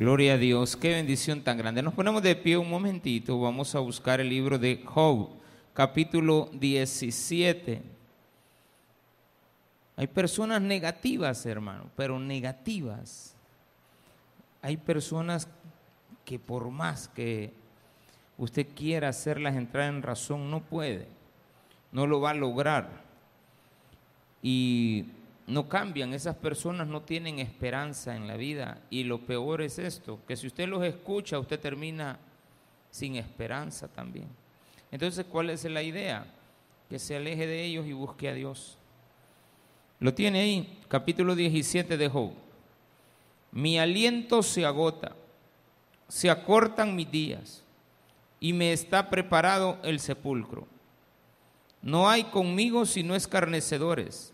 Gloria a Dios, qué bendición tan grande. Nos ponemos de pie un momentito, vamos a buscar el libro de Job, capítulo 17. Hay personas negativas, hermano, pero negativas. Hay personas que por más que usted quiera hacerlas entrar en razón, no puede, no lo va a lograr. Y no cambian, esas personas no tienen esperanza en la vida. Y lo peor es esto, que si usted los escucha, usted termina sin esperanza también. Entonces, ¿cuál es la idea? Que se aleje de ellos y busque a Dios. Lo tiene ahí, capítulo 17 de Job. Mi aliento se agota, se acortan mis días y me está preparado el sepulcro. No hay conmigo sino escarnecedores,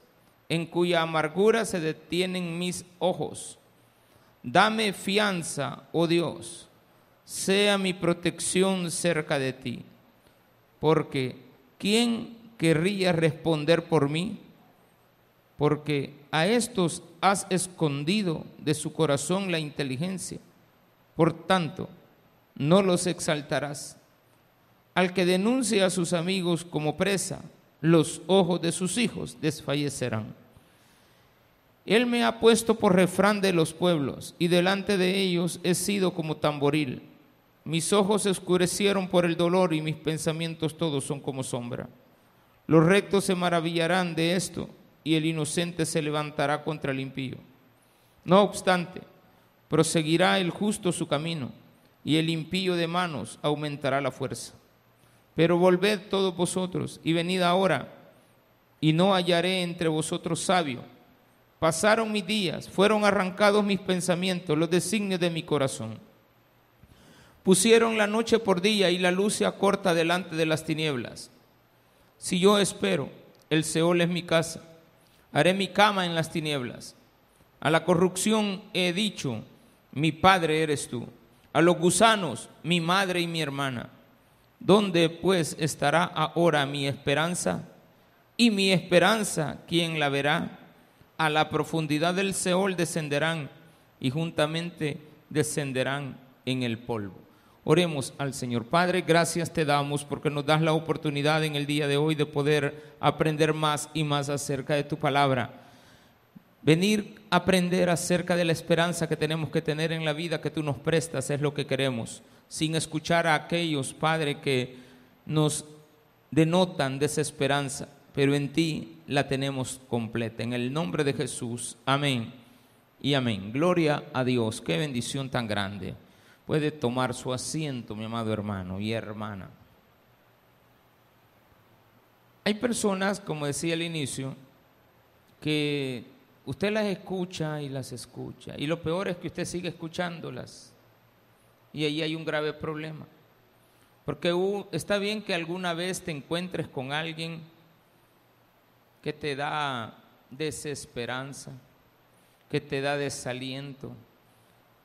en cuya amargura se detienen mis ojos. Dame fianza, oh Dios, sea mi protección cerca de ti, porque ¿quién querría responder por mí? Porque a estos has escondido de su corazón la inteligencia. Por tanto, no los exaltarás. Al que denuncie a sus amigos como presa, los ojos de sus hijos desfallecerán. Él me ha puesto por refrán de los pueblos, y delante de ellos he sido como tamboril. Mis ojos se oscurecieron por el dolor y mis pensamientos todos son como sombra. Los rectos se maravillarán de esto, y el inocente se levantará contra el impío. No obstante, proseguirá el justo su camino y el impío de manos aumentará la fuerza. Pero volved todos vosotros y venid ahora, y no hallaré entre vosotros sabio. Pasaron mis días, fueron arrancados mis pensamientos, los designios de mi corazón. Pusieron la noche por día y la luz se acorta delante de las tinieblas. Si yo espero, el Seol es mi casa, haré mi cama en las tinieblas. A la corrupción he dicho, mi padre eres tú a los gusanos, mi madre y mi hermana. ¿Dónde pues estará ahora mi esperanza? Y mi esperanza, ¿quién la verá? A la profundidad del Seol descenderán y juntamente descenderán en el polvo. Oremos al Señor. Padre, gracias te damos porque nos das la oportunidad en el día de hoy de poder aprender más y más acerca de tu palabra. Venir a aprender acerca de la esperanza que tenemos que tener en la vida que tú nos prestas es lo que queremos, sin escuchar a aquellos, Padre, que nos denotan desesperanza, pero en ti la tenemos completa. En el nombre de Jesús, amén y amén. Gloria a Dios, qué bendición tan grande. Puede tomar su asiento, mi amado hermano y hermana. Hay personas, como decía al inicio, que Usted las escucha y las escucha. Y lo peor es que usted sigue escuchándolas. Y ahí hay un grave problema. Porque está bien que alguna vez te encuentres con alguien que te da desesperanza, que te da desaliento,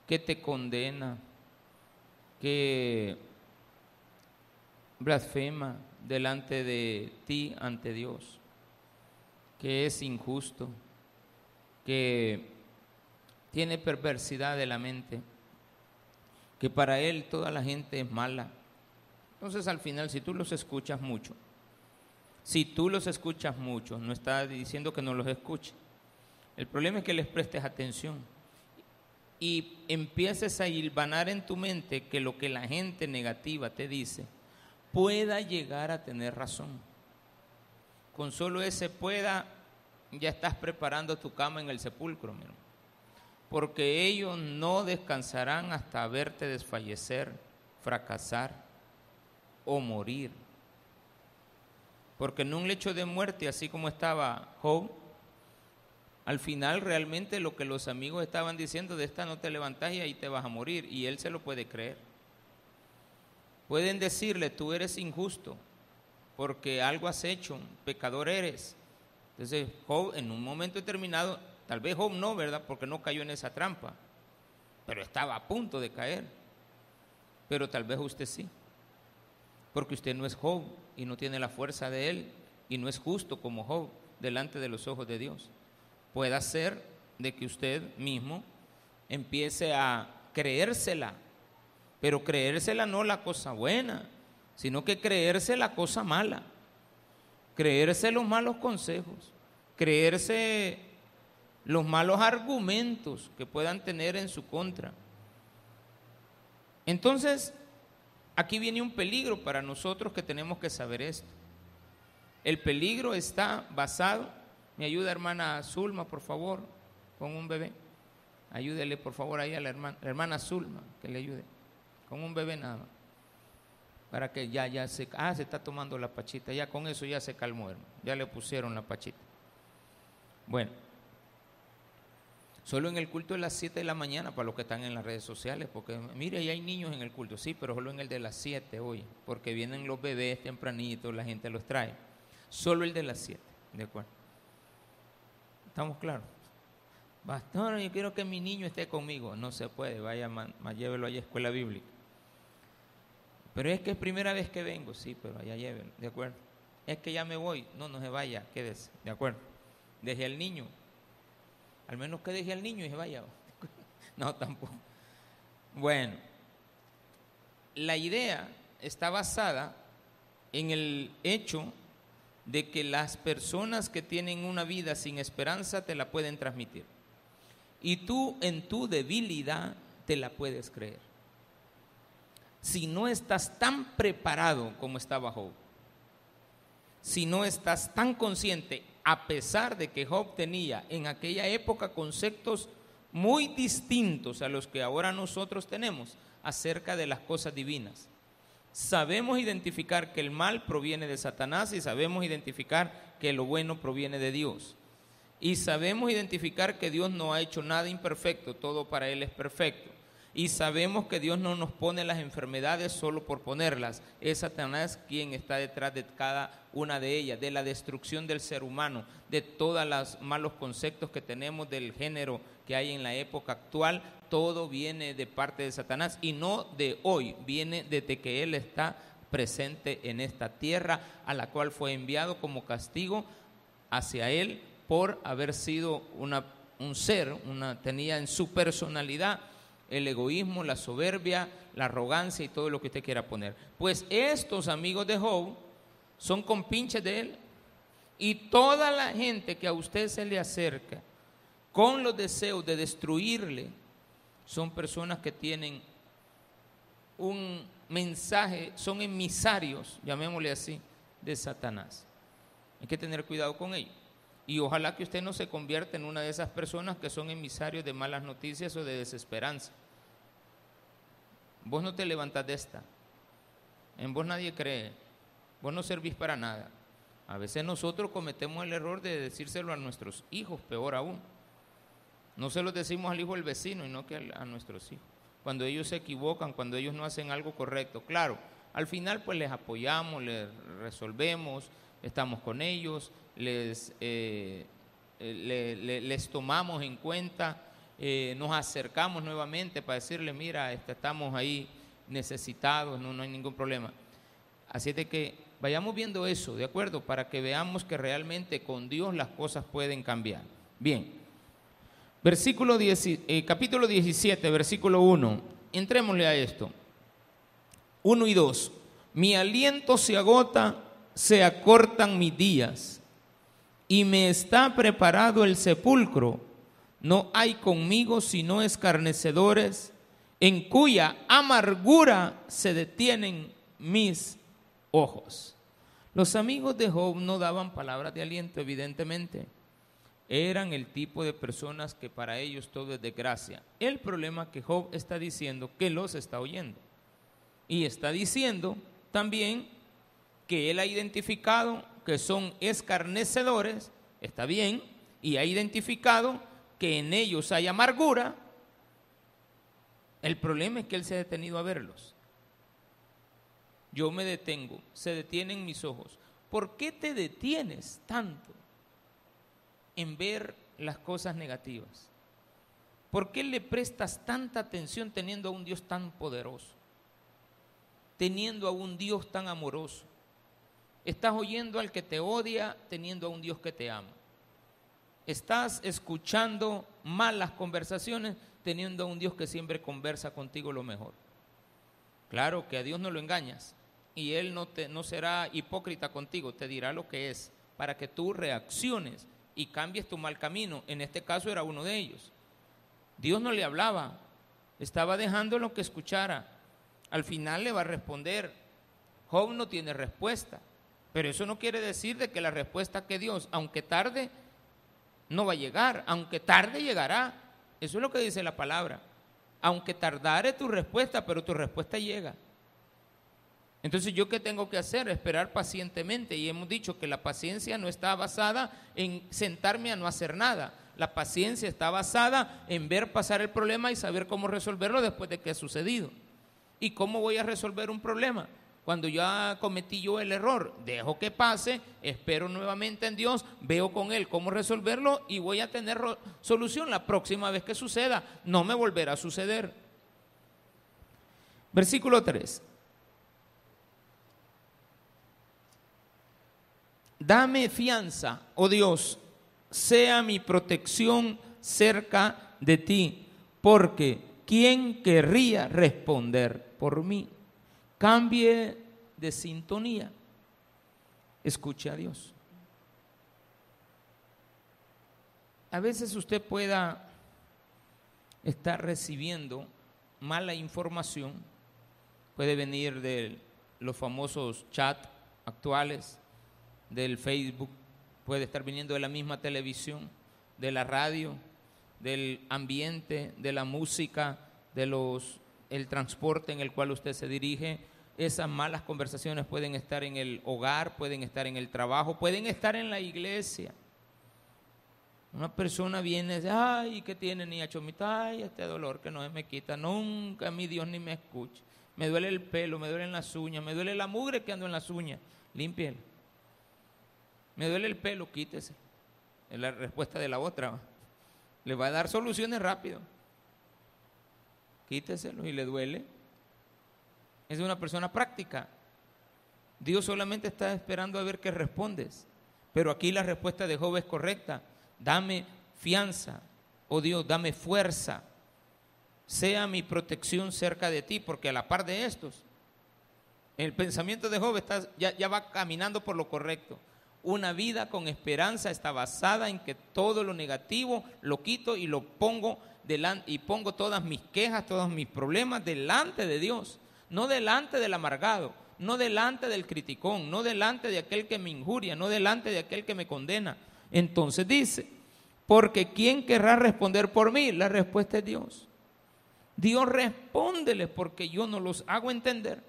que te condena, que blasfema delante de ti ante Dios, que es injusto que tiene perversidad de la mente, que para él toda la gente es mala. Entonces al final, si tú los escuchas mucho, si tú los escuchas mucho, no está diciendo que no los escuche. El problema es que les prestes atención y empieces a hilvanar en tu mente que lo que la gente negativa te dice pueda llegar a tener razón. Con solo ese pueda ya estás preparando tu cama en el sepulcro, mi Porque ellos no descansarán hasta verte desfallecer, fracasar o morir. Porque en un lecho de muerte, así como estaba Job, al final realmente lo que los amigos estaban diciendo de esta no te levantas y ahí te vas a morir, y él se lo puede creer. Pueden decirle, tú eres injusto, porque algo has hecho, pecador eres, entonces, Job en un momento determinado, tal vez Job no, ¿verdad? Porque no cayó en esa trampa, pero estaba a punto de caer. Pero tal vez usted sí, porque usted no es Job y no tiene la fuerza de él y no es justo como Job delante de los ojos de Dios. Puede ser de que usted mismo empiece a creérsela, pero creérsela no la cosa buena, sino que creerse la cosa mala, creerse los malos consejos, creerse los malos argumentos que puedan tener en su contra. Entonces, aquí viene un peligro para nosotros que tenemos que saber esto. El peligro está basado, me ayuda hermana Zulma, por favor, con un bebé. Ayúdele por favor ahí a la hermana, la hermana Zulma, que le ayude, con un bebé nada. Para que ya, ya se, ah, se está tomando la pachita, ya con eso ya se calmó, hermano. ya le pusieron la pachita. Bueno, Solo en el culto de las 7 de la mañana para los que están en las redes sociales, porque mire, hay niños en el culto, sí, pero solo en el de las 7 hoy, porque vienen los bebés tempranitos, la gente los trae. Solo el de las 7, ¿de acuerdo? ¿Estamos claros? Pastor, yo quiero que mi niño esté conmigo. No se puede, vaya, llévelo allá a escuela bíblica. Pero es que es primera vez que vengo, sí, pero allá llévelo, ¿de acuerdo? Es que ya me voy, no, no se vaya, quédese, ¿de acuerdo? Deje al niño, al menos que deje al niño y se vaya. No, tampoco. Bueno, la idea está basada en el hecho de que las personas que tienen una vida sin esperanza te la pueden transmitir. Y tú en tu debilidad te la puedes creer. Si no estás tan preparado como estaba Job, si no estás tan consciente a pesar de que Job tenía en aquella época conceptos muy distintos a los que ahora nosotros tenemos acerca de las cosas divinas. Sabemos identificar que el mal proviene de Satanás y sabemos identificar que lo bueno proviene de Dios. Y sabemos identificar que Dios no ha hecho nada imperfecto, todo para Él es perfecto. Y sabemos que Dios no nos pone las enfermedades solo por ponerlas. Es Satanás quien está detrás de cada una de ellas, de la destrucción del ser humano, de todos los malos conceptos que tenemos del género que hay en la época actual. Todo viene de parte de Satanás y no de hoy, viene desde que Él está presente en esta tierra, a la cual fue enviado como castigo hacia Él por haber sido una, un ser, una, tenía en su personalidad el egoísmo, la soberbia, la arrogancia y todo lo que usted quiera poner. Pues estos amigos de Job son compinches de él. Y toda la gente que a usted se le acerca con los deseos de destruirle, son personas que tienen un mensaje, son emisarios, llamémosle así, de Satanás. Hay que tener cuidado con ellos. Y ojalá que usted no se convierta en una de esas personas que son emisarios de malas noticias o de desesperanza. Vos no te levantas de esta. En vos nadie cree. Vos no servís para nada. A veces nosotros cometemos el error de decírselo a nuestros hijos, peor aún. No se lo decimos al hijo del vecino y no que a nuestros hijos. Cuando ellos se equivocan, cuando ellos no hacen algo correcto. Claro, al final pues les apoyamos, les resolvemos, estamos con ellos, les, eh, eh, les tomamos en cuenta eh, nos acercamos nuevamente para decirle, mira, este, estamos ahí necesitados, no, hay ningún problema. Así de que vayamos viendo eso, ¿de acuerdo? Para que veamos que realmente con Dios las cosas pueden cambiar. Bien, versículo eh, capítulo 17, versículo 1, entrémosle a esto. 1 y 2, mi aliento se agota, se acortan mis días, y me está preparado el sepulcro no hay conmigo sino escarnecedores, en cuya amargura se detienen mis ojos. Los amigos de Job no daban palabras de aliento, evidentemente. Eran el tipo de personas que para ellos todo es desgracia. El problema que Job está diciendo que los está oyendo. Y está diciendo también que él ha identificado que son escarnecedores, está bien, y ha identificado que en ellos hay amargura, el problema es que Él se ha detenido a verlos. Yo me detengo, se detienen mis ojos. ¿Por qué te detienes tanto en ver las cosas negativas? ¿Por qué le prestas tanta atención teniendo a un Dios tan poderoso? Teniendo a un Dios tan amoroso. Estás oyendo al que te odia teniendo a un Dios que te ama estás escuchando malas conversaciones teniendo a un Dios que siempre conversa contigo lo mejor. Claro que a Dios no lo engañas y Él no, te, no será hipócrita contigo, te dirá lo que es para que tú reacciones y cambies tu mal camino. En este caso era uno de ellos. Dios no le hablaba, estaba dejándolo que escuchara. Al final le va a responder. Job no tiene respuesta, pero eso no quiere decir de que la respuesta que Dios, aunque tarde, no va a llegar, aunque tarde llegará. Eso es lo que dice la palabra. Aunque tardare tu respuesta, pero tu respuesta llega. Entonces, ¿yo qué tengo que hacer? Esperar pacientemente. Y hemos dicho que la paciencia no está basada en sentarme a no hacer nada. La paciencia está basada en ver pasar el problema y saber cómo resolverlo después de que ha sucedido. ¿Y cómo voy a resolver un problema? Cuando ya cometí yo el error, dejo que pase, espero nuevamente en Dios, veo con Él cómo resolverlo y voy a tener solución la próxima vez que suceda. No me volverá a suceder. Versículo 3. Dame fianza, oh Dios, sea mi protección cerca de ti, porque ¿quién querría responder por mí? Cambie de sintonía, escuche a Dios. A veces usted pueda estar recibiendo mala información, puede venir de los famosos chats actuales, del Facebook, puede estar viniendo de la misma televisión, de la radio, del ambiente, de la música, de los el transporte en el cual usted se dirige. Esas malas conversaciones pueden estar en el hogar, pueden estar en el trabajo, pueden estar en la iglesia. Una persona viene y dice, ay, ¿qué tiene niña chomita? Ay, este dolor que no me quita, nunca mi Dios ni me escucha. Me duele el pelo, me duelen las uñas, me duele la mugre que ando en las uñas. Límpielo. Me duele el pelo, quítese. Es la respuesta de la otra. Le va a dar soluciones rápido. Quíteselo y le duele. Es una persona práctica. Dios solamente está esperando a ver qué respondes. Pero aquí la respuesta de Job es correcta. Dame fianza. Oh Dios, dame fuerza. Sea mi protección cerca de ti, porque a la par de estos, el pensamiento de Job está, ya, ya va caminando por lo correcto. Una vida con esperanza está basada en que todo lo negativo lo quito y lo pongo delante y pongo todas mis quejas, todos mis problemas delante de Dios, no delante del amargado, no delante del criticón, no delante de aquel que me injuria, no delante de aquel que me condena. Entonces dice, porque ¿quién querrá responder por mí? La respuesta es Dios. Dios respóndele porque yo no los hago entender.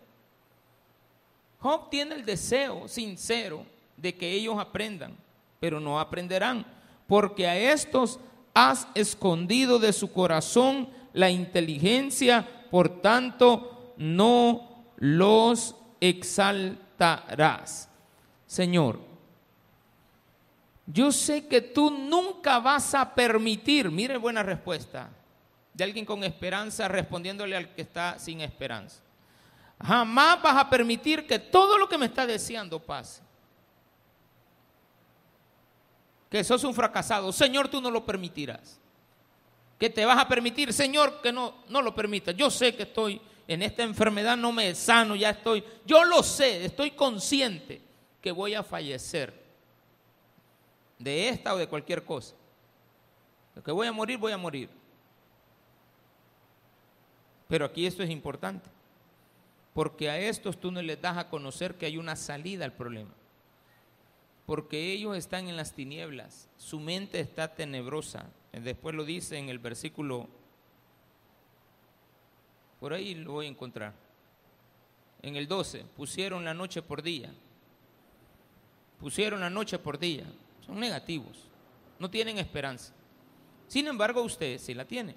Job tiene el deseo sincero de que ellos aprendan, pero no aprenderán, porque a estos has escondido de su corazón la inteligencia, por tanto no los exaltarás. Señor, yo sé que tú nunca vas a permitir, mire buena respuesta, de alguien con esperanza respondiéndole al que está sin esperanza. Jamás vas a permitir que todo lo que me está deseando pase que sos un fracasado. Señor, tú no lo permitirás. Que te vas a permitir, Señor, que no, no lo permitas. Yo sé que estoy en esta enfermedad, no me sano, ya estoy. Yo lo sé, estoy consciente que voy a fallecer de esta o de cualquier cosa. que voy a morir, voy a morir. Pero aquí esto es importante, porque a estos tú no les das a conocer que hay una salida al problema porque ellos están en las tinieblas, su mente está tenebrosa. Después lo dice en el versículo, por ahí lo voy a encontrar. En el 12, pusieron la noche por día. Pusieron la noche por día. Son negativos, no tienen esperanza. Sin embargo, usted sí la tiene.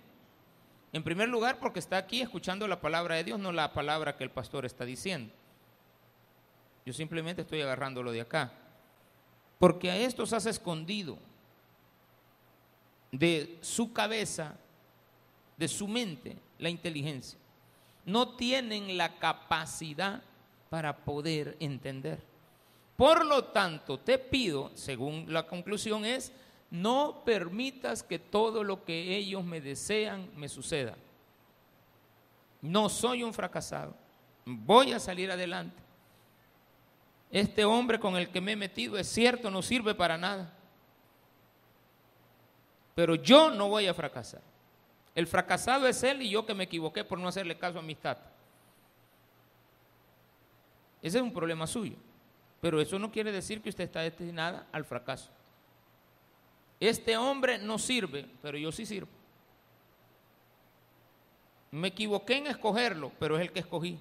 En primer lugar, porque está aquí escuchando la palabra de Dios, no la palabra que el pastor está diciendo. Yo simplemente estoy agarrándolo de acá porque a estos has escondido de su cabeza, de su mente, la inteligencia. No tienen la capacidad para poder entender. Por lo tanto, te pido, según la conclusión es, no permitas que todo lo que ellos me desean me suceda. No soy un fracasado. Voy a salir adelante. Este hombre con el que me he metido es cierto, no sirve para nada. Pero yo no voy a fracasar. El fracasado es él y yo que me equivoqué por no hacerle caso a amistad. Ese es un problema suyo. Pero eso no quiere decir que usted está destinada al fracaso. Este hombre no sirve, pero yo sí sirvo. Me equivoqué en escogerlo, pero es el que escogí.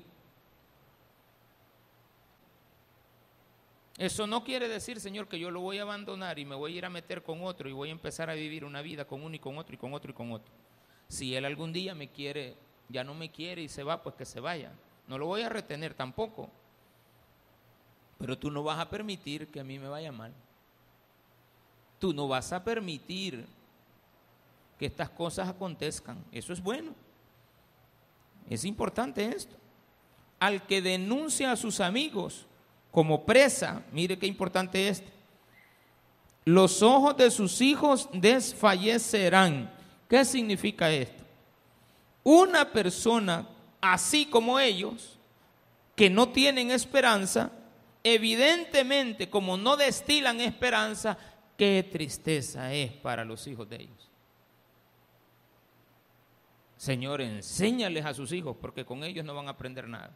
Eso no quiere decir, Señor, que yo lo voy a abandonar y me voy a ir a meter con otro y voy a empezar a vivir una vida con uno y con otro y con otro y con otro. Si él algún día me quiere, ya no me quiere y se va, pues que se vaya. No lo voy a retener tampoco. Pero tú no vas a permitir que a mí me vaya mal. Tú no vas a permitir que estas cosas acontezcan. Eso es bueno. Es importante esto. Al que denuncia a sus amigos como presa, mire qué importante esto. Los ojos de sus hijos desfallecerán. ¿Qué significa esto? Una persona así como ellos, que no tienen esperanza, evidentemente como no destilan esperanza, qué tristeza es para los hijos de ellos. Señor, enséñales a sus hijos porque con ellos no van a aprender nada.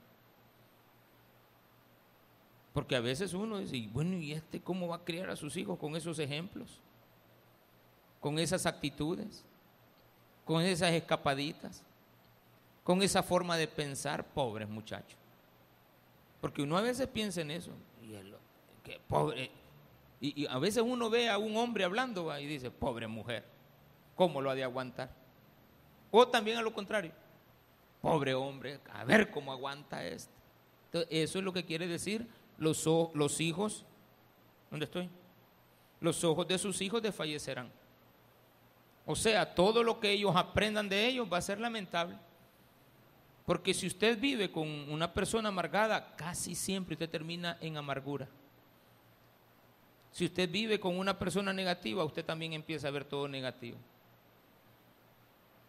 Porque a veces uno dice, bueno, ¿y este cómo va a criar a sus hijos con esos ejemplos? Con esas actitudes, con esas escapaditas, con esa forma de pensar, pobres muchachos. Porque uno a veces piensa en eso. Y, pobre, y, a veces uno ve a un hombre hablando y dice, pobre mujer, ¿cómo lo ha de aguantar? O también a lo contrario, pobre hombre, a ver cómo aguanta esto. eso es lo que quiere decir los, los hijos, ¿dónde estoy? Los ojos de sus hijos desfallecerán. O sea, todo lo que ellos aprendan de ellos va a ser lamentable. Porque si usted vive con una persona amargada, casi siempre usted termina en amargura. Si usted vive con una persona negativa, usted también empieza a ver todo negativo.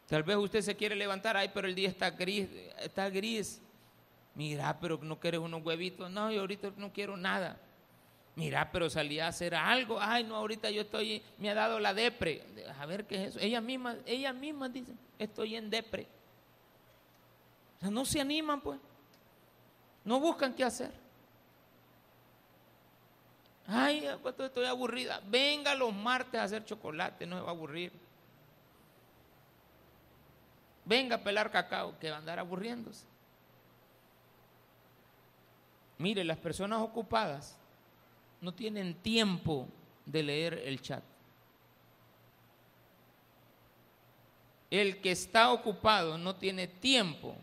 Tal vez usted se quiere levantar, ay, pero el día está gris, está gris. Mira, pero no quieres unos huevitos. No, yo ahorita no quiero nada. Mira, pero salí a hacer algo. Ay, no, ahorita yo estoy, me ha dado la depre. A ver qué es eso. Ella misma, ella misma dice, estoy en depre. No se animan, pues. No buscan qué hacer. Ay, pues, estoy aburrida. Venga los martes a hacer chocolate, no se va a aburrir. Venga a pelar cacao, que va a andar aburriéndose. Mire, las personas ocupadas no tienen tiempo de leer el chat. El que está ocupado no tiene tiempo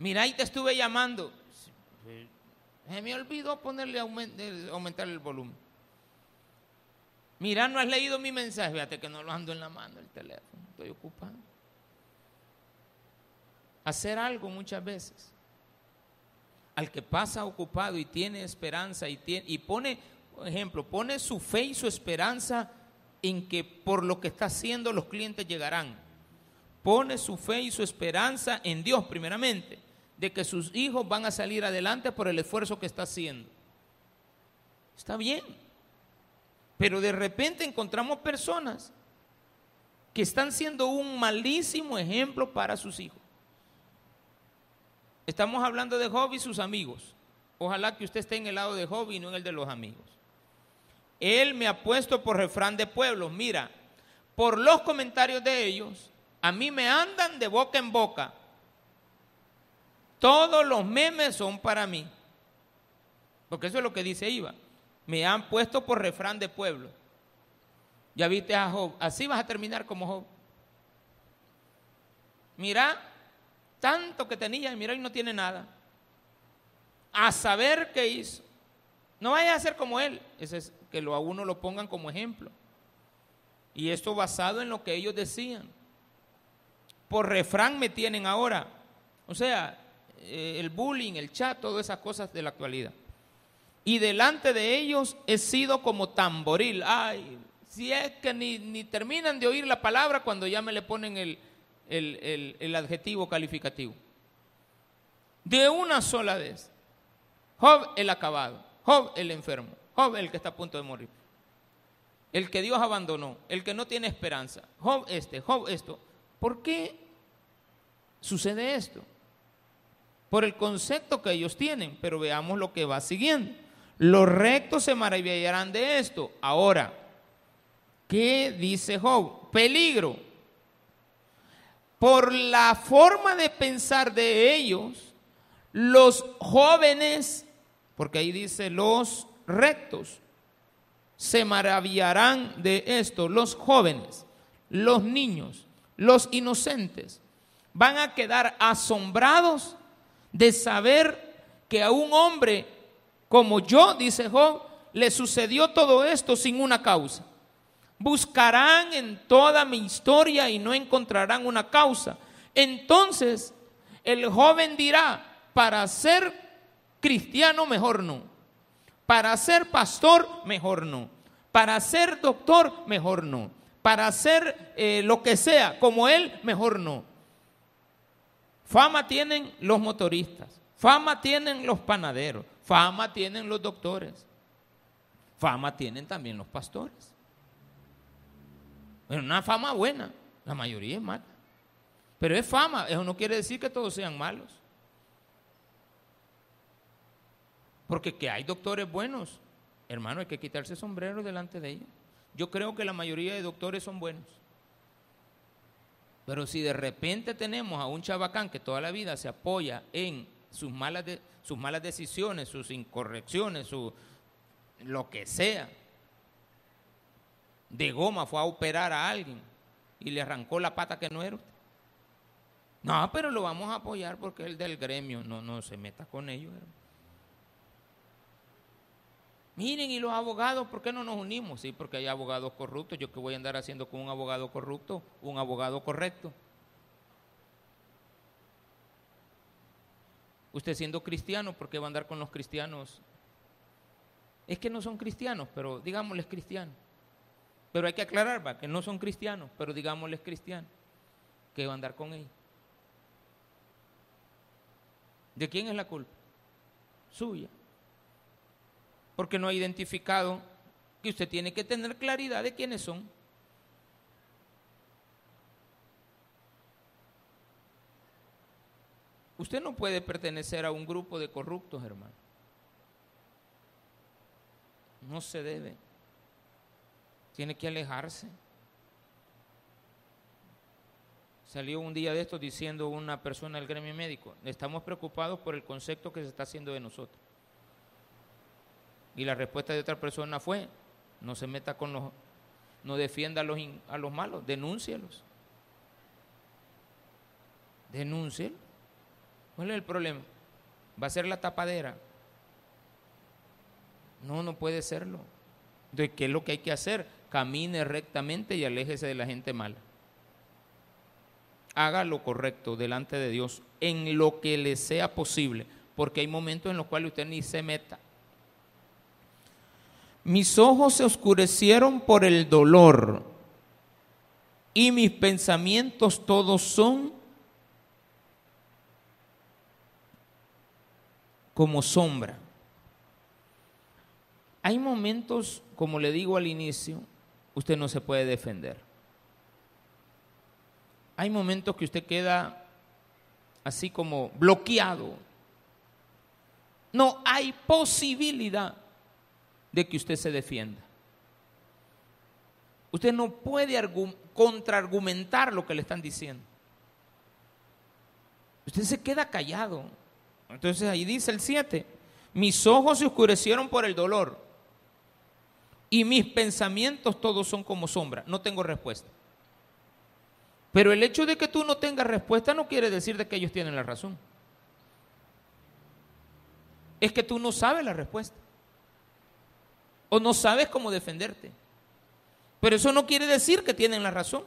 Mira, ahí te estuve llamando. Se me olvidó ponerle aumentar el volumen. Mira, no has leído mi mensaje. Fíjate que no lo ando en la mano el teléfono. Estoy ocupado. Hacer algo muchas veces. Al que pasa ocupado y tiene esperanza y, pone, por ejemplo, pone su fe y su esperanza en que por lo que está haciendo los clientes llegarán. Pone su fe y su esperanza en Dios primeramente de que sus hijos van a salir adelante por el esfuerzo que está haciendo. Está bien. Pero de repente encontramos personas que están siendo un malísimo ejemplo para sus hijos. Estamos hablando de Job y sus amigos. Ojalá que usted esté en el lado de Job y no en el de los amigos. Él me ha puesto por refrán de pueblos. Mira, por los comentarios de ellos, a mí me andan de boca en boca todos los memes son para mí. Porque eso es lo que dice Iva. Me han puesto por refrán de pueblo. Ya viste a Job. Así vas a terminar como Job. Mira, tanto que tenía y mira y no tiene nada. A saber qué hizo. No vaya a ser como él. Ese es que lo, a uno lo pongan como ejemplo. Y esto basado en lo que ellos decían. Por refrán me tienen ahora. O sea, eh, el bullying, el chat, todas esas cosas de la actualidad. Y delante de ellos he sido como tamboril. Ay, si es que ni, ni terminan de oír la palabra cuando ya me le ponen el, el, el, el adjetivo calificativo. De una sola vez. Job el acabado, Job el enfermo, Job el que está a punto de morir. El que Dios abandonó, el que no tiene esperanza. Job este, Job esto. ¿Por qué sucede esto? Por el concepto que ellos tienen, pero veamos lo que va siguiendo. Los rectos se maravillarán de esto. Ahora, ¿qué dice Job? Peligro. Por la forma de pensar de ellos, los jóvenes, porque ahí dice los rectos, se maravillarán de esto. Los jóvenes, los niños, los inocentes, van a quedar asombrados de saber que a un hombre como yo, dice Job, le sucedió todo esto sin una causa. Buscarán en toda mi historia y no encontrarán una causa. Entonces el joven dirá, para ser cristiano mejor no. Para ser pastor mejor no. Para ser doctor mejor no. Para ser eh, lo que sea como él mejor no. Fama tienen los motoristas. Fama tienen los panaderos. Fama tienen los doctores. Fama tienen también los pastores. Pero una fama buena. La mayoría es mala. Pero es fama. Eso no quiere decir que todos sean malos. Porque que hay doctores buenos, hermano, hay que quitarse sombrero delante de ellos. Yo creo que la mayoría de doctores son buenos. Pero si de repente tenemos a un chabacán que toda la vida se apoya en sus malas, sus malas decisiones, sus incorrecciones, su, lo que sea, de goma fue a operar a alguien y le arrancó la pata que no era No, pero lo vamos a apoyar porque es el del gremio. No, no se meta con ellos. Hermano. Miren, ¿y los abogados por qué no nos unimos? Sí, porque hay abogados corruptos. ¿Yo qué voy a andar haciendo con un abogado corrupto? Un abogado correcto. Usted siendo cristiano, ¿por qué va a andar con los cristianos? Es que no son cristianos, pero digámosles cristianos. Pero hay que aclarar, va, que no son cristianos, pero digámosles cristianos. ¿Qué va a andar con ellos? ¿De quién es la culpa? Suya porque no ha identificado que usted tiene que tener claridad de quiénes son. Usted no puede pertenecer a un grupo de corruptos, hermano. No se debe. Tiene que alejarse. Salió un día de esto diciendo una persona del gremio médico, estamos preocupados por el concepto que se está haciendo de nosotros. Y la respuesta de otra persona fue, no se meta con los, no defienda a los, a los malos, denúncielos. Denúncielos. ¿Cuál es el problema? ¿Va a ser la tapadera? No, no puede serlo. ¿De qué es lo que hay que hacer? Camine rectamente y aléjese de la gente mala. Haga lo correcto delante de Dios en lo que le sea posible, porque hay momentos en los cuales usted ni se meta. Mis ojos se oscurecieron por el dolor y mis pensamientos todos son como sombra. Hay momentos, como le digo al inicio, usted no se puede defender. Hay momentos que usted queda así como bloqueado. No hay posibilidad de que usted se defienda. Usted no puede contraargumentar lo que le están diciendo. Usted se queda callado. Entonces ahí dice el 7, mis ojos se oscurecieron por el dolor y mis pensamientos todos son como sombra. No tengo respuesta. Pero el hecho de que tú no tengas respuesta no quiere decir de que ellos tienen la razón. Es que tú no sabes la respuesta o no sabes cómo defenderte. Pero eso no quiere decir que tienen la razón.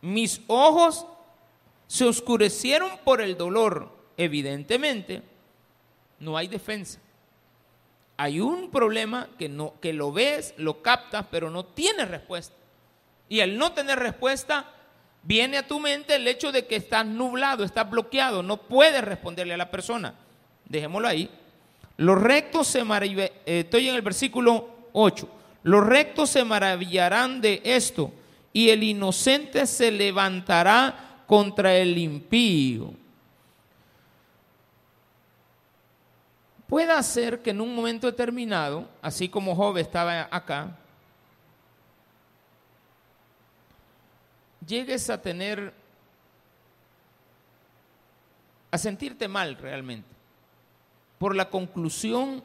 Mis ojos se oscurecieron por el dolor. Evidentemente, no hay defensa. Hay un problema que, no, que lo ves, lo captas, pero no tienes respuesta. Y al no tener respuesta, viene a tu mente el hecho de que estás nublado, estás bloqueado, no puedes responderle a la persona. Dejémoslo ahí. Los rectos se maravillarán, eh, estoy en el versículo 8, los rectos se maravillarán de esto y el inocente se levantará contra el impío. Puede ser que en un momento determinado, así como Job estaba acá, llegues a tener, a sentirte mal realmente por la conclusión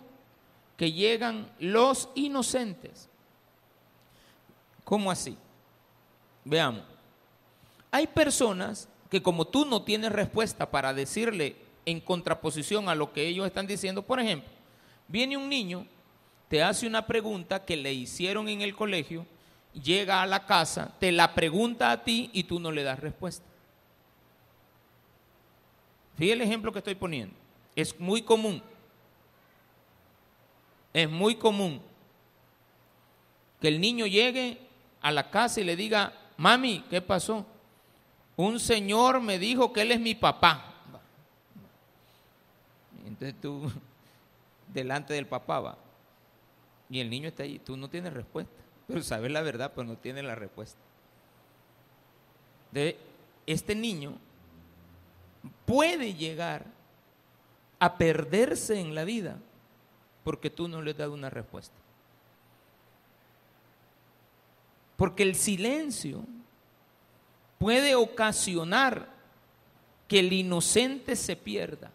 que llegan los inocentes. ¿Cómo así? Veamos. Hay personas que como tú no tienes respuesta para decirle en contraposición a lo que ellos están diciendo, por ejemplo, viene un niño, te hace una pregunta que le hicieron en el colegio, llega a la casa, te la pregunta a ti y tú no le das respuesta. Fíjate el ejemplo que estoy poniendo. Es muy común. Es muy común que el niño llegue a la casa y le diga, mami, ¿qué pasó? Un señor me dijo que él es mi papá. Tú, delante del papá va. Y el niño está ahí, tú no tienes respuesta. Pero sabes la verdad, pero no tienes la respuesta. Este niño puede llegar a perderse en la vida porque tú no le has dado una respuesta. Porque el silencio puede ocasionar que el inocente se pierda.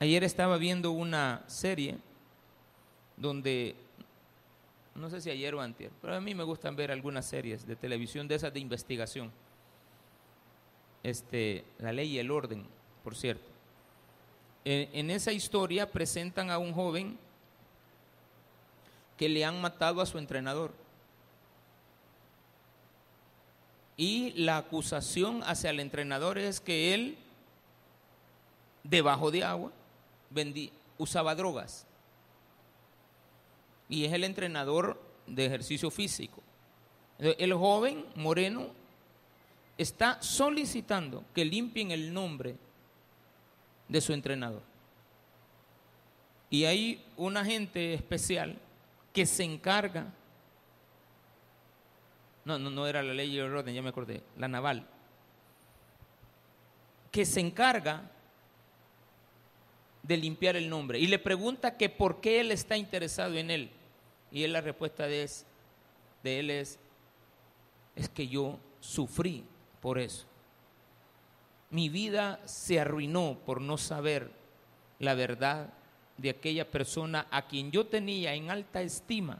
Ayer estaba viendo una serie donde, no sé si ayer o antes, pero a mí me gustan ver algunas series de televisión de esas de investigación. Este, la ley y el orden, por cierto. En, esa historia presentan a un joven que le han matado a su entrenador. Y la acusación hacia el entrenador es que él, debajo de agua, usaba drogas. Y es el entrenador de ejercicio físico. El joven moreno está solicitando que limpien el nombre de su entrenador. Y hay un agente especial que se encarga, no, no, no era la ley de orden, ya me acordé, la naval, que se encarga de limpiar el nombre y le pregunta que por qué él está interesado en él. Y él la respuesta de, es, de él es, es que yo sufrí por eso. Mi vida se arruinó por no saber la verdad de aquella persona a quien yo tenía en alta estima.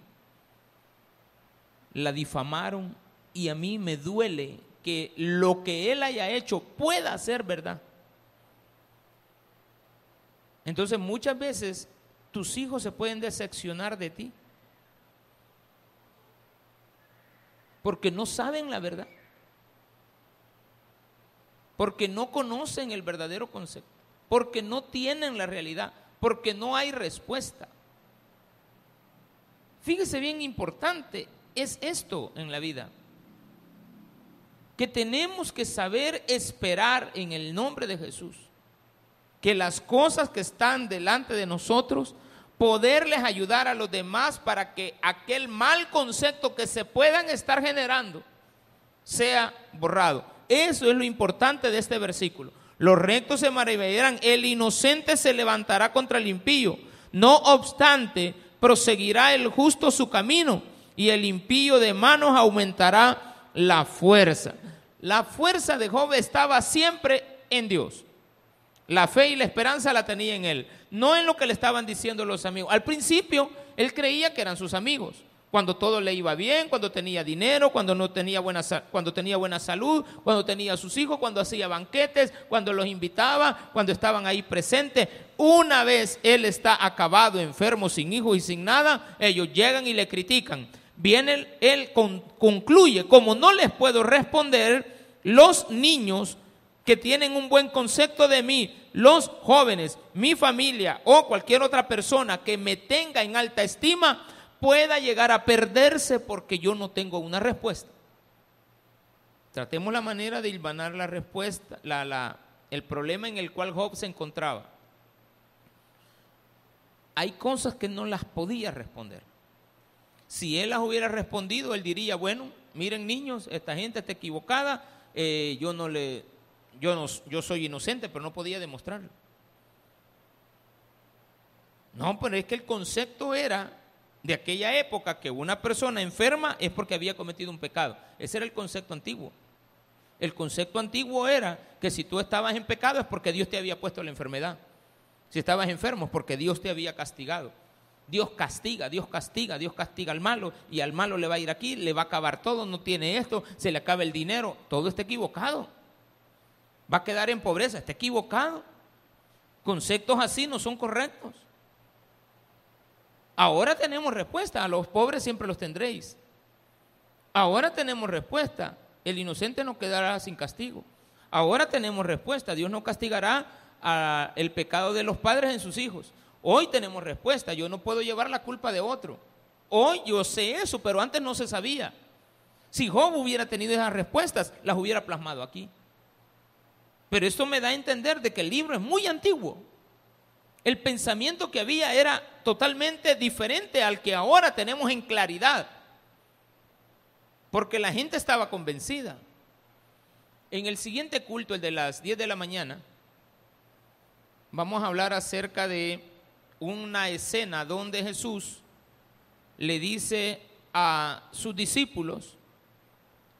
La difamaron y a mí me duele que lo que él haya hecho pueda ser verdad. Entonces muchas veces tus hijos se pueden decepcionar de ti porque no saben la verdad porque no conocen el verdadero concepto, porque no tienen la realidad, porque no hay respuesta. Fíjese bien importante, es esto en la vida, que tenemos que saber esperar en el nombre de Jesús, que las cosas que están delante de nosotros, poderles ayudar a los demás para que aquel mal concepto que se puedan estar generando sea borrado. Eso es lo importante de este versículo. Los rectos se maravillarán, el inocente se levantará contra el impío. No obstante, proseguirá el justo su camino y el impío de manos aumentará la fuerza. La fuerza de Job estaba siempre en Dios. La fe y la esperanza la tenía en él, no en lo que le estaban diciendo los amigos. Al principio, él creía que eran sus amigos cuando todo le iba bien, cuando tenía dinero, cuando no tenía buena cuando tenía buena salud, cuando tenía sus hijos, cuando hacía banquetes, cuando los invitaba, cuando estaban ahí presentes. Una vez él está acabado, enfermo, sin hijos y sin nada, ellos llegan y le critican. Viene él, concluye, como no les puedo responder, los niños que tienen un buen concepto de mí, los jóvenes, mi familia o cualquier otra persona que me tenga en alta estima, pueda llegar a perderse porque yo no tengo una respuesta. Tratemos la manera de hilvanar la respuesta, el problema en el cual Job se encontraba. Hay cosas que no las podía responder. Si él las hubiera respondido, él diría, bueno, miren niños, esta gente está equivocada, eh, yo no le, yo no, yo soy inocente, pero no podía demostrarlo. No, pero es que el concepto era de aquella época que una persona enferma es porque había cometido un pecado. Ese era el concepto antiguo. El concepto antiguo era que si tú estabas en pecado es porque Dios te había puesto la enfermedad. Si estabas enfermo es porque Dios te había castigado. Dios castiga, Dios castiga, Dios castiga al malo y al malo le va a ir aquí, le va a acabar todo, no tiene esto, se le acaba el dinero, todo está equivocado. Va a quedar en pobreza, está equivocado. Conceptos así no son correctos. Ahora tenemos respuesta, a los pobres siempre los tendréis. Ahora tenemos respuesta, el inocente no quedará sin castigo. Ahora tenemos respuesta, Dios no castigará el pecado de los padres en sus hijos. Hoy tenemos respuesta, yo no puedo llevar la culpa de otro. Hoy yo sé eso, pero antes no se sabía. Si Job hubiera tenido esas respuestas, las hubiera plasmado aquí. Pero esto me da a entender de que el libro es muy antiguo. El pensamiento que había era totalmente diferente al que ahora tenemos en claridad. Porque la gente estaba convencida. En el siguiente culto, el de las 10 de la mañana, vamos a hablar acerca de una escena donde Jesús le dice a sus discípulos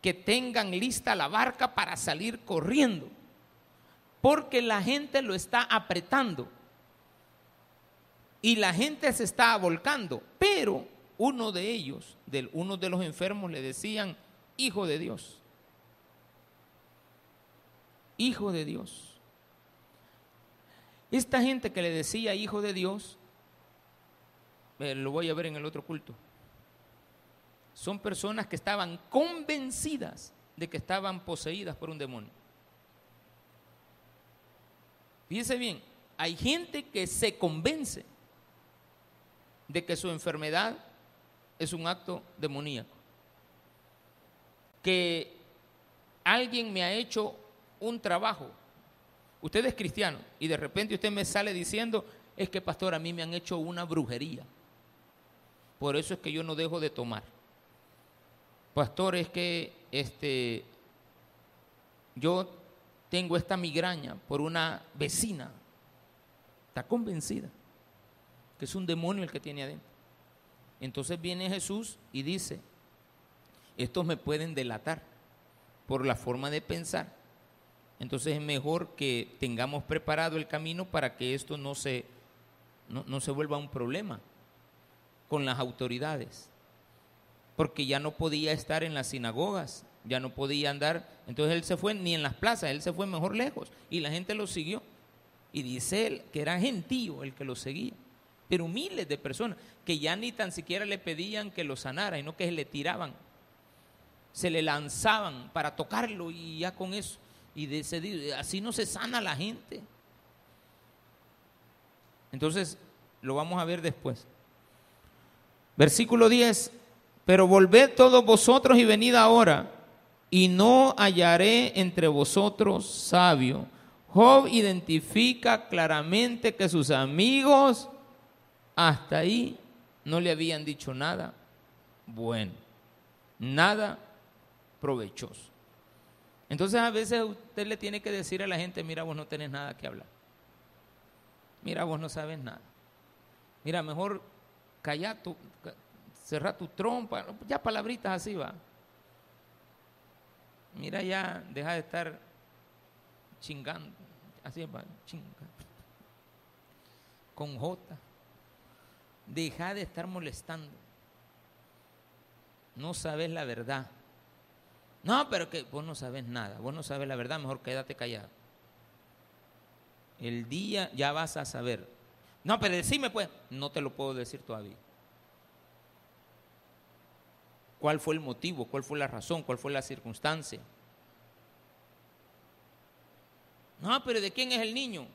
que tengan lista la barca para salir corriendo, porque la gente lo está apretando y la gente se está volcando, pero uno de ellos, uno de los enfermos le decían, hijo de Dios, hijo de Dios. Esta gente que le decía hijo de Dios, eh, lo voy a ver en el otro culto, son personas que estaban convencidas de que estaban poseídas por un demonio. Fíjense bien, hay gente que se convence de que su enfermedad es un acto demoníaco. Que alguien me ha hecho un trabajo Usted es cristiano y de repente usted me sale diciendo, es que pastor, a mí me han hecho una brujería. Por eso es que yo no dejo de tomar. Pastor, es que este, yo tengo esta migraña por una vecina. Está convencida que es un demonio el que tiene adentro. Entonces viene Jesús y dice, estos me pueden delatar por la forma de pensar entonces es mejor que tengamos preparado el camino para que esto no se, no, se vuelva un problema con las autoridades. Porque ya no podía estar en las sinagogas, ya no podía andar. Entonces él se fue ni en las plazas, él se fue mejor lejos. Y la gente lo siguió. Y dice él que era gentío el que lo seguía. Pero miles de personas que ya ni tan siquiera le pedían que lo sanara, sino que le tiraban. Se le lanzaban para tocarlo y ya con eso y de así no se sana la gente. Entonces, lo vamos a ver después. Versículo 10, pero volved todos vosotros y venid ahora, y no hallaré entre vosotros sabio. Job identifica claramente que sus amigos hasta ahí no le habían dicho nada bueno, nada provechoso. Entonces a veces usted le tiene que decir a la gente, mira, vos no tenés nada que hablar. Mira, vos no sabes nada. Mira, mejor calla tu, cerra tu trompa, ya palabritas así va. Mira ya, deja de estar chingando, así va, chinga. Con J. Deja de estar molestando. No sabes la verdad. No, pero que vos no sabes nada, vos no sabes la verdad, mejor quédate callado. El día ya vas a saber. No, pero decime pues, no te lo puedo decir todavía. ¿Cuál fue el motivo? ¿Cuál fue la razón? ¿Cuál fue la circunstancia? No, pero ¿de quién es el niño?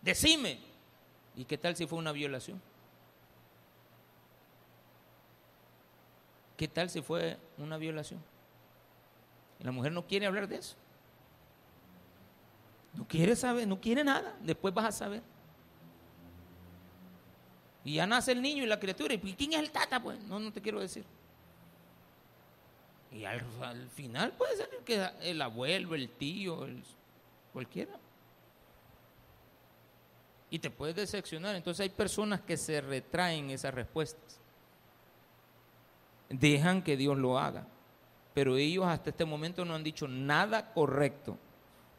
Decime. ¿Y qué tal si fue una violación? ¿Qué tal si fue una violación? Y la mujer no quiere hablar de eso. No quiere saber, no quiere nada. Después vas a saber. Y ya nace el niño y la criatura. ¿Y quién es el tata? Pues no, no te quiero decir. Y al, final puede ser que el abuelo, el tío, cualquiera. Y te puedes decepcionar. Entonces hay personas que se retraen esas respuestas. Dejan que Dios lo haga. Pero ellos hasta este momento no han dicho nada correcto.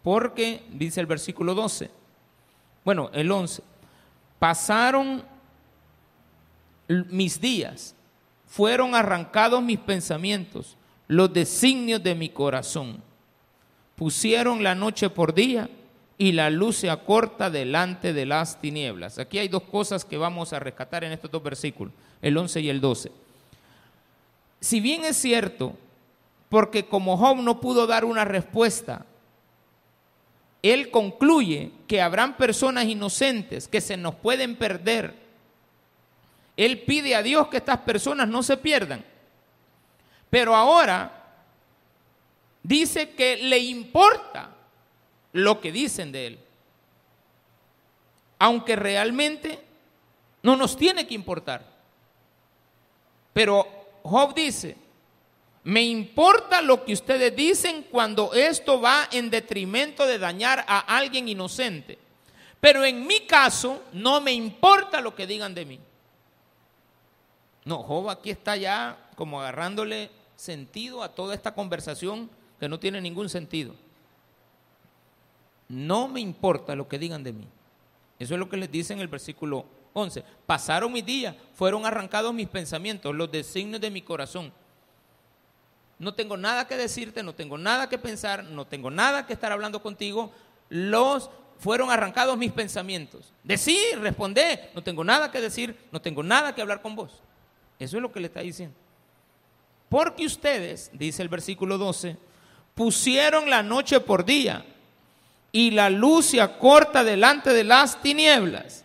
Porque, dice el versículo 12, bueno, el 11, pasaron mis días, fueron arrancados mis pensamientos, los designios de mi corazón. Pusieron la noche por día y la luz se acorta delante de las tinieblas. Aquí hay dos cosas que vamos a rescatar en estos dos versículos, el 11 y el 12. Si bien es cierto, porque como Job no pudo dar una respuesta, él concluye que habrán personas inocentes que se nos pueden perder. Él pide a Dios que estas personas no se pierdan. Pero ahora dice que le importa lo que dicen de él. Aunque realmente no nos tiene que importar. Pero Job dice, me importa lo que ustedes dicen cuando esto va en detrimento de dañar a alguien inocente. Pero en mi caso no me importa lo que digan de mí. No, Job aquí está ya como agarrándole sentido a toda esta conversación que no tiene ningún sentido. No me importa lo que digan de mí. Eso es lo que les dice en el versículo 11. Pasaron mis días, fueron arrancados mis pensamientos, los designios de mi corazón. No tengo nada que decirte, no tengo nada que pensar, no tengo nada que estar hablando contigo. Los fueron arrancados mis pensamientos. Decir, responder, no tengo nada que decir, no tengo nada que hablar con vos. Eso es lo que le está diciendo. Porque ustedes, dice el versículo 12, pusieron la noche por día y la luz se acorta delante de las tinieblas.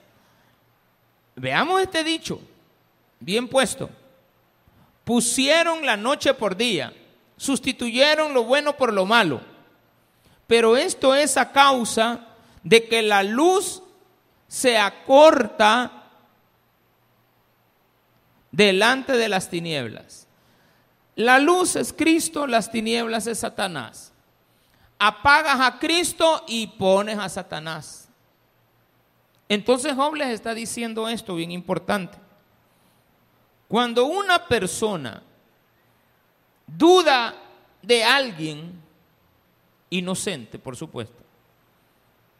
Veamos este dicho, bien puesto. Pusieron la noche por día, sustituyeron lo bueno por lo malo. Pero esto es a causa de que la luz se acorta delante de las tinieblas. La luz es Cristo, las tinieblas es Satanás. Apagas a Cristo y pones a Satanás. Entonces Job les está diciendo esto bien importante. Cuando una persona duda de alguien, inocente por supuesto,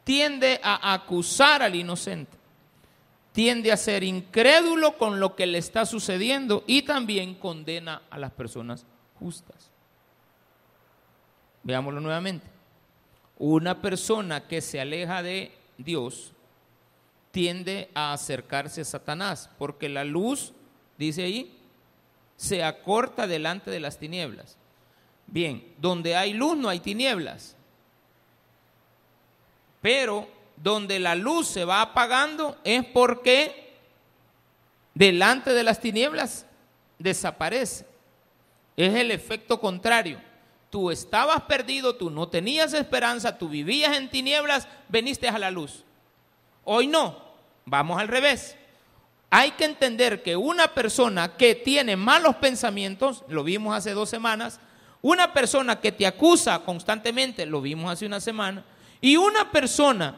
tiende a acusar al inocente tiende a ser incrédulo con lo que le está sucediendo y también condena a las personas justas. Veámoslo nuevamente. Una persona que se aleja de Dios tiende a acercarse a Satanás, porque la luz, dice ahí, se acorta delante de las tinieblas. Bien, donde hay luz no hay tinieblas. Pero donde la luz se va apagando es porque delante de las tinieblas desaparece. Es el efecto contrario. Tú estabas perdido, tú no tenías esperanza, tú vivías en tinieblas, veniste a la luz. Hoy no, vamos al revés. Hay que entender que una persona que tiene malos pensamientos, lo vimos hace dos semanas, una persona que te acusa constantemente, lo vimos hace una semana, y una persona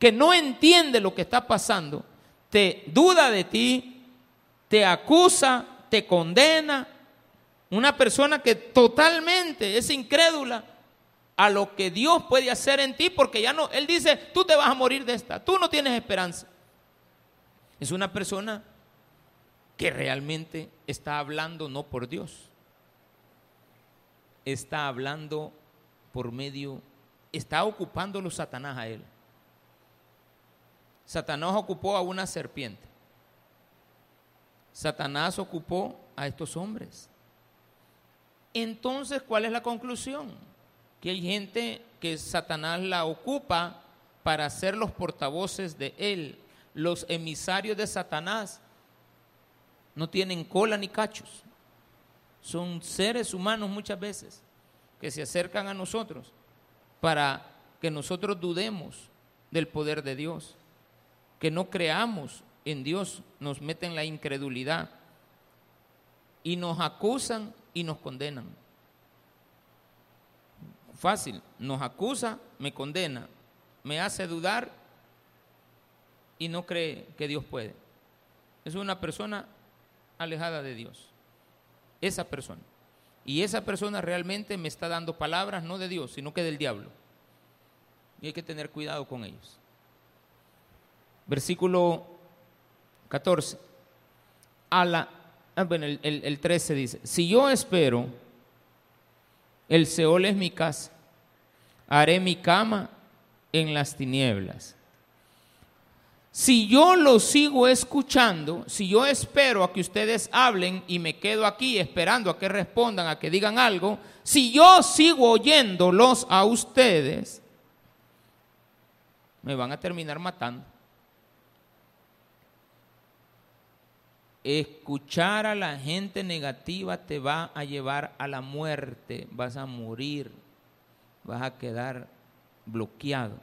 que no entiende lo que está pasando, te duda de ti, te acusa, te condena. Una persona que totalmente es incrédula a lo que Dios puede hacer en ti, porque ya no, Él dice, tú te vas a morir de esta, tú no tienes esperanza. Es una persona que realmente está hablando no por Dios, está hablando por medio, está ocupándolo Satanás a él. Satanás ocupó a una serpiente. Satanás ocupó a estos hombres. Entonces, ¿cuál es la conclusión? que hay gente que Satanás la ocupa para ser los portavoces de él. Los emisarios de Satanás no tienen cola ni cachos. Son seres humanos muchas veces que se acercan a nosotros para que nosotros dudemos del poder de Dios, que no creamos en Dios, nos meten la incredulidad y nos acusan y nos condenan. Fácil, nos acusa, me condena, me hace dudar y no cree que Dios puede. Es una persona alejada de Dios. Esa persona. Y esa persona realmente me está dando palabras no de Dios, sino que del diablo. Y hay que tener cuidado con ellos. Versículo 14. A la, bueno, el, el 13 dice, si yo espero, el Seol es mi casa, haré mi cama en las tinieblas. Si yo lo sigo escuchando, si yo espero a que ustedes hablen y me quedo aquí esperando a que respondan, a que digan algo, si yo sigo oyéndolos a ustedes, me van a terminar matando. Escuchar a la gente negativa te va a llevar a la muerte, vas a morir, vas a quedar bloqueado.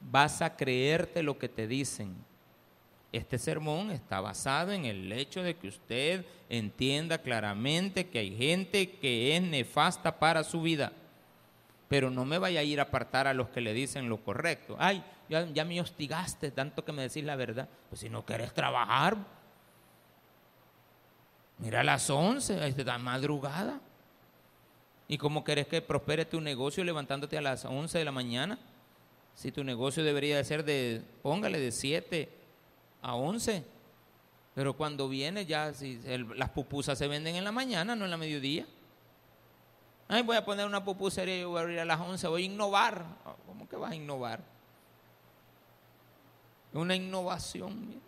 Vas a creerte lo que te dicen. Este sermón está basado en el hecho de que usted entienda claramente que hay gente que es nefasta para su vida. Pero no me vaya a ir a apartar a los que le dicen lo correcto. Ay, ya, me hostigaste tanto que me decís la verdad. Pues si no querés trabajar, mira a las 11, ahí te da madrugada. ¿Y cómo querés que prospere tu negocio levantándote a las 11 de la mañana? Si tu negocio debería de ser de, póngale, de 7 a 11. Pero cuando viene ya, si las pupusas se venden en la mañana, no en la mediodía. Ay, voy a poner una pupusería y voy a abrir a las 11, voy a innovar. ¿Cómo que vas a innovar? Una innovación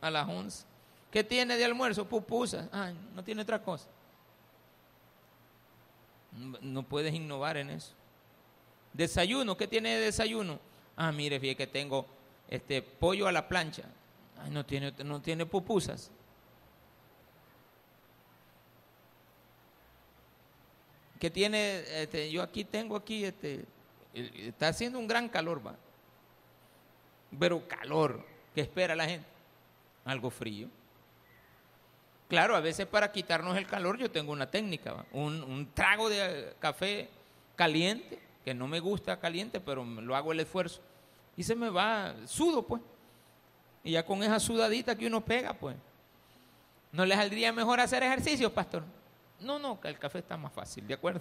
a las 11. ¿Qué tiene de almuerzo? Pupusas. Ay, no tiene otra cosa. No puedes innovar en eso. Desayuno, ¿qué tiene de desayuno? Ah, mire, fíjate que tengo este pollo a la plancha. Ay, no tiene, no tiene pupusas. ¿Qué tiene? Este, yo aquí tengo aquí, este, está haciendo un gran calor, va. Pero calor, ¿qué espera la gente? Algo frío. Claro, a veces para quitarnos el calor yo tengo una técnica, un, un, trago de café caliente, que no me gusta caliente, pero lo hago el esfuerzo. Y se me va, sudo pues. Y ya con esa sudadita que uno pega, pues. ¿No le saldría mejor hacer ejercicio, pastor? No, no, el café está más fácil, ¿de acuerdo?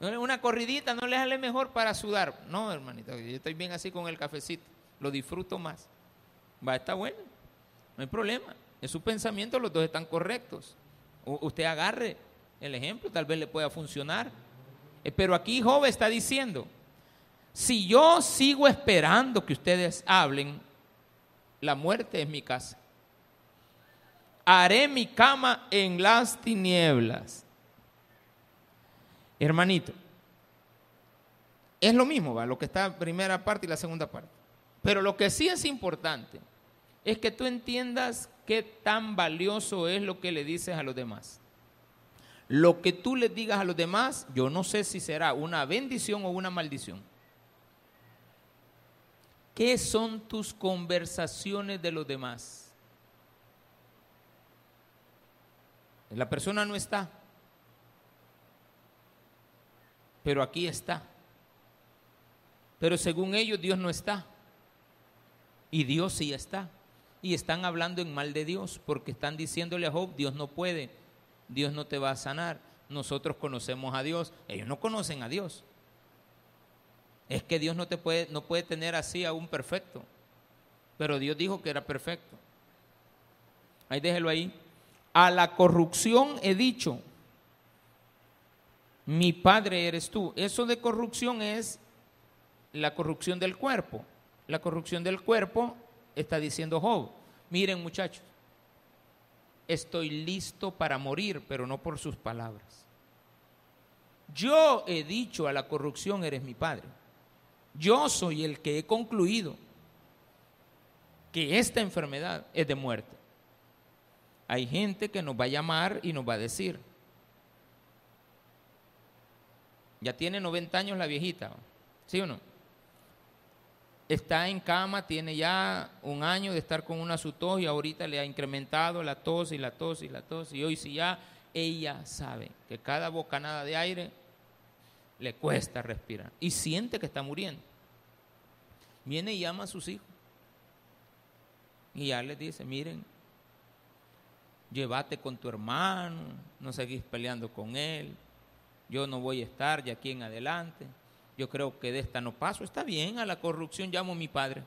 Una corridita no le sale mejor para sudar. No, hermanito, yo estoy bien así con el cafecito, lo disfruto más. Va, está bueno. No hay problema. En su pensamiento los dos están correctos. usted agarre el ejemplo, tal vez le pueda funcionar. Eh, pero aquí Job está diciendo, si yo sigo esperando que ustedes hablen, la muerte es mi casa. Haré mi cama en las tinieblas. Hermanito, es lo mismo, ¿va? lo que está la primera parte y la segunda parte. Pero lo que sí es importante es que tú entiendas qué tan valioso es lo que le dices a los demás. Lo que tú le digas a los demás, yo no sé si será una bendición o una maldición. ¿Qué son tus conversaciones de los demás? La persona no está, pero aquí está. Pero según ellos Dios no está. Y Dios sí está y están hablando en mal de Dios porque están diciéndole a Job, Dios no puede, Dios no te va a sanar. Nosotros conocemos a Dios, ellos no conocen a Dios. Es que Dios no te puede no puede tener así a un perfecto. Pero Dios dijo que era perfecto. Ahí déjelo ahí. A la corrupción he dicho, mi padre eres tú. Eso de corrupción es la corrupción del cuerpo. La corrupción del cuerpo está diciendo Job. Miren muchachos, estoy listo para morir, pero no por sus palabras. Yo he dicho a la corrupción, eres mi padre. Yo soy el que he concluido que esta enfermedad es de muerte. Hay gente que nos va a llamar y nos va a decir, ya tiene 90 años la viejita, ¿sí o no? Está en cama, tiene ya un año de estar con una su tos y ahorita le ha incrementado la tos y la tos y la tos y hoy si ya ella sabe que cada bocanada de aire le cuesta respirar y siente que está muriendo. Viene y llama a sus hijos y ya les dice, miren, llévate con tu hermano, no seguís peleando con él, yo no voy a estar de aquí en adelante, yo creo que de esta no paso, está bien, a la corrupción llamo a mi padre.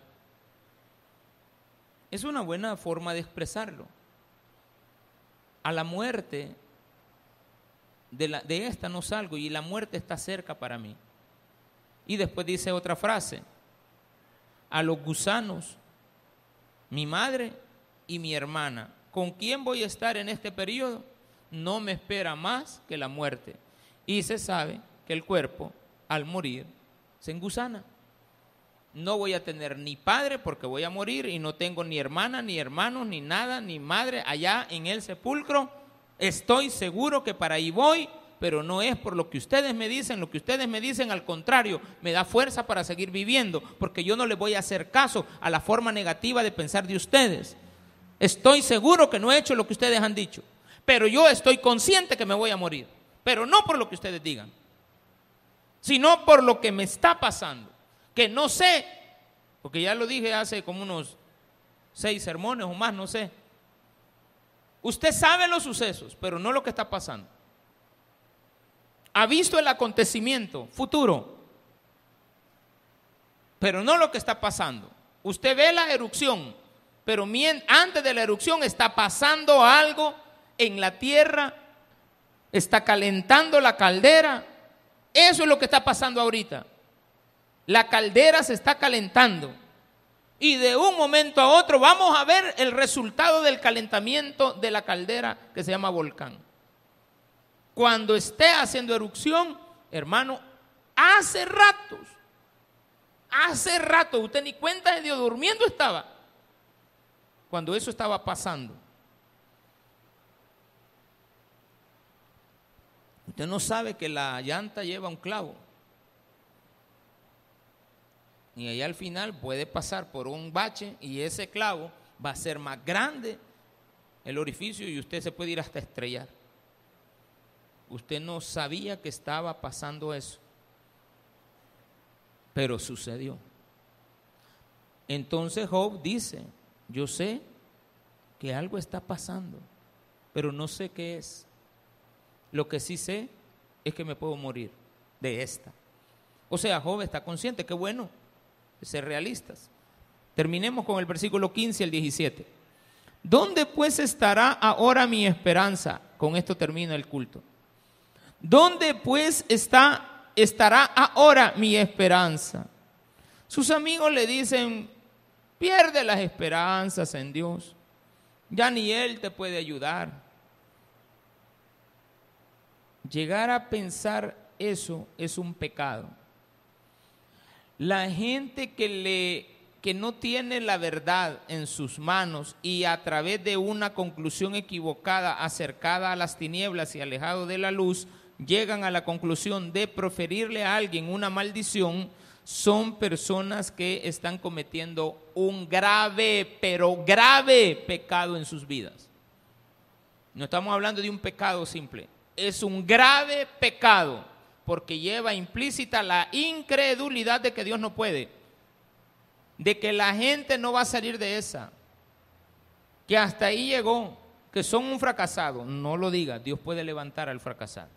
Es una buena forma de expresarlo. A la muerte de, la, de esta no salgo y la muerte está cerca para mí. Y después dice otra frase, a los gusanos, mi madre y mi hermana, ¿con quién voy a estar en este periodo? No me espera más que la muerte. Y se sabe que el cuerpo, al morir, se engusana. No voy a tener ni padre porque voy a morir y no tengo ni hermana, ni hermanos, ni nada, ni madre allá en el sepulcro Estoy seguro que para ahí voy, pero no es por lo que ustedes me dicen, lo que ustedes me dicen al contrario, me da fuerza para seguir viviendo, porque yo no le voy a hacer caso a la forma negativa de pensar de ustedes. Estoy seguro que no he hecho lo que ustedes han dicho, pero yo estoy consciente que me voy a morir, pero no por lo que ustedes digan, sino por lo que me está pasando, que no sé, porque ya lo dije hace como unos seis sermones o más, no sé, Usted sabe los sucesos, pero no lo que está pasando. Ha visto el acontecimiento futuro, pero no lo que está pasando. Usted ve la erupción, pero antes de la erupción está pasando algo en la tierra, está calentando la caldera. Eso es lo que está pasando ahorita. La caldera se está calentando y de un momento a otro vamos a ver el resultado del calentamiento de la caldera que se llama volcán. Cuando esté haciendo erupción, hermano, hace ratos, hace rato, usted ni cuenta de Dios, durmiendo estaba, cuando eso estaba pasando. Usted no sabe que la llanta lleva un clavo y ahí al final puede pasar por un bache y ese clavo va a ser más grande el orificio y usted se puede ir hasta estrellar. Usted no sabía que estaba pasando eso, pero sucedió. Entonces Job dice, yo sé que algo está pasando, pero no sé qué es. Lo que sí sé es que me puedo morir de esta. O sea, Job está consciente, qué bueno, ser realistas. Terminemos con el versículo 15 al 17. ¿Dónde pues estará ahora mi esperanza? Con esto termina el culto. ¿Dónde pues está, estará ahora mi esperanza? Sus amigos le dicen, pierde las esperanzas en Dios. Ya ni Él te puede ayudar. Llegar a pensar eso es un pecado. La gente que le que no tiene la verdad en sus manos y a través de una conclusión equivocada acercada a las tinieblas y alejado de la luz, llegan a la conclusión de proferirle a alguien una maldición, son personas que están cometiendo un grave, pero grave pecado en sus vidas. No estamos hablando de un pecado simple, es un grave pecado porque lleva implícita la incredulidad de que Dios no puede, de que la gente no va a salir de esa, que hasta ahí llegó, que son un fracasado. No lo diga, Dios puede levantar al fracasado.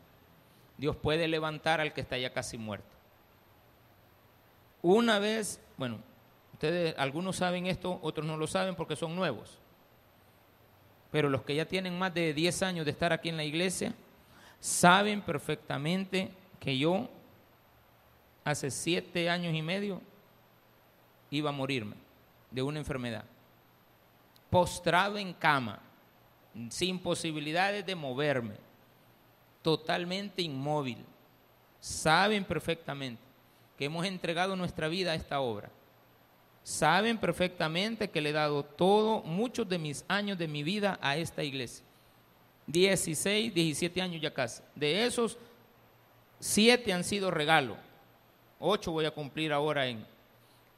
Dios puede levantar al que está ya casi muerto. Una vez, bueno, ustedes, algunos saben esto, otros no lo saben porque son nuevos. Pero los que ya tienen más de 10 años de estar aquí en la iglesia, saben perfectamente que yo hace siete años y medio iba a morirme de una enfermedad, postrado en cama, sin posibilidades de moverme, totalmente inmóvil, saben perfectamente que hemos entregado nuestra vida a esta obra. Saben perfectamente que le he dado todo, muchos de mis años de mi vida a esta iglesia. 16, 17 años ya casi. De esos, 7 han sido regalo. 8 voy a cumplir ahora en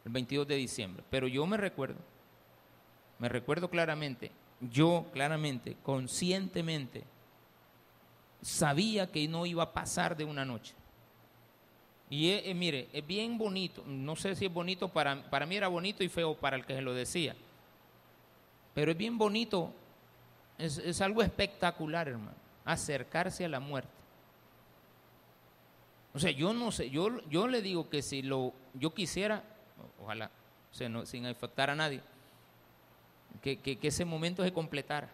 el 22 de diciembre. Pero yo me recuerdo, me recuerdo claramente, yo claramente, conscientemente, sabía que no iba a pasar de una noche. Y eh, mire, es bien bonito, no sé si es bonito, para, para mí era bonito y feo para el que se lo decía, pero es bien bonito, es, es algo espectacular, hermano, acercarse a la muerte. O sea, yo no sé, yo, yo le digo que si lo, yo quisiera, ojalá, o sea, no, sin afectar a nadie, que, que ese momento se completara.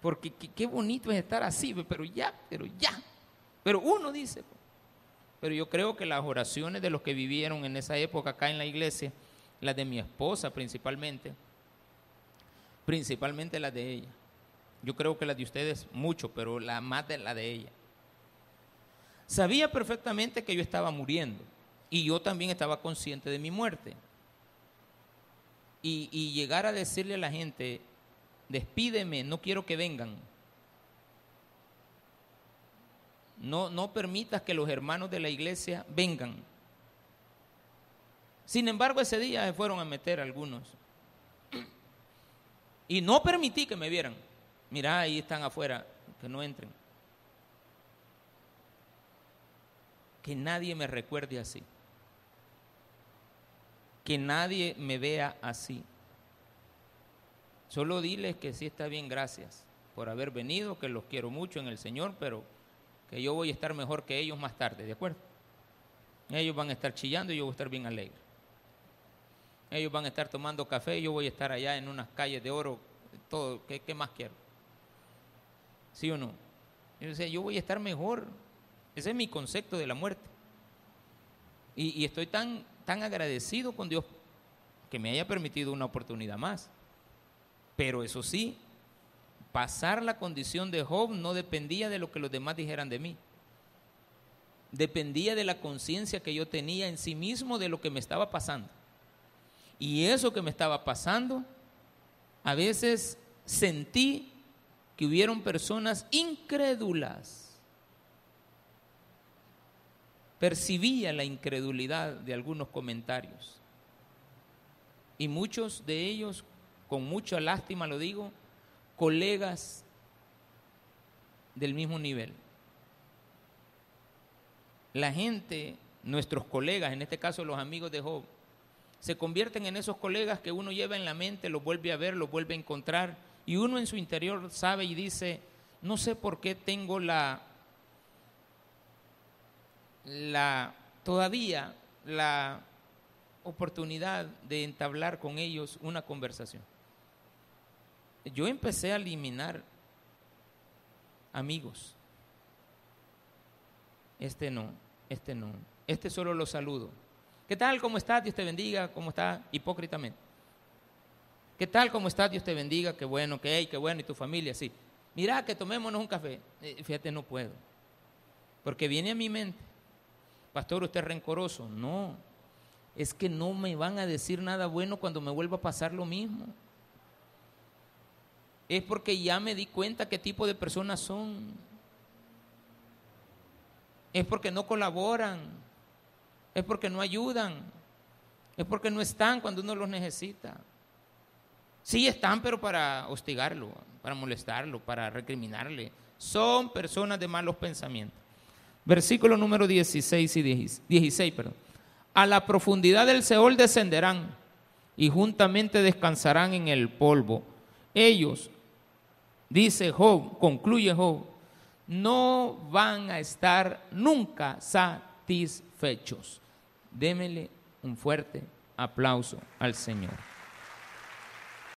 Porque qué bonito es estar así, pero ya, pero ya. Pero uno dice, pero yo creo que las oraciones de los que vivieron en esa época acá en la iglesia, las de mi esposa principalmente, principalmente las de ella. Yo creo que las de ustedes mucho, pero la más de la de ella. Sabía perfectamente que yo estaba muriendo y yo también estaba consciente de mi muerte. Y, y llegar a decirle a la gente, despídeme, no quiero que vengan. No, no permitas que los hermanos de la iglesia vengan. Sin embargo, ese día se fueron a meter algunos. Y no permití que me vieran. Mirá, ahí están afuera, que no entren. Que nadie me recuerde así. Que nadie me vea así. Solo diles que sí está bien, gracias por haber venido, que los quiero mucho en el Señor, pero que yo voy a estar mejor que ellos más tarde, ¿de acuerdo? Ellos van a estar chillando y yo voy a estar bien alegre. Ellos van a estar tomando café y yo voy a estar allá en unas calles de oro, todo, ¿qué, más quiero? ¿Sí o no? Yo, decía, yo voy a estar mejor. Ese es mi concepto de la muerte. Y, y estoy tan, tan agradecido con Dios que me haya permitido una oportunidad más. Pero eso sí, pasar la condición de Job no dependía de lo que los demás dijeran de mí. Dependía de la conciencia que yo tenía en sí mismo de lo que me estaba pasando. Y eso que me estaba pasando, a veces sentí que hubieron personas incrédulas. Percibía la incredulidad de algunos comentarios. Y muchos de ellos con mucha lástima lo digo, colegas del mismo nivel. La gente, nuestros colegas, en este caso los amigos de Job, se convierten en esos colegas que uno lleva en la mente, los vuelve a ver, los vuelve a encontrar, y uno en su interior sabe y dice, no sé por qué tengo la, la todavía la oportunidad de entablar con ellos una conversación yo empecé a eliminar amigos. Este no, este no. Este solo lo saludo. ¿Qué tal? ¿Cómo estás? Dios te bendiga. ¿Cómo está? Hipócritamente. ¿Qué tal? ¿Cómo estás? Dios te bendiga. Qué bueno, qué hay, qué bueno. ¿Y tu familia? Sí. Mira, que tomémonos un café. Eh, fíjate, no puedo. Porque viene a mi mente. Pastor, usted es rencoroso. No. Es que no me van a decir nada bueno cuando me vuelva a pasar lo mismo es porque ya me di cuenta qué tipo de personas son. Es porque no colaboran. Es porque no ayudan. Es porque no están cuando uno los necesita. Sí están, pero para hostigarlo, para molestarlo, para recriminarle. Son personas de malos pensamientos. Versículo número 16 y 16, perdón. A la profundidad del Seol descenderán y juntamente descansarán en el polvo. Ellos dice Job, concluye Job, no van a estar nunca satisfechos. Démele un fuerte aplauso al Señor.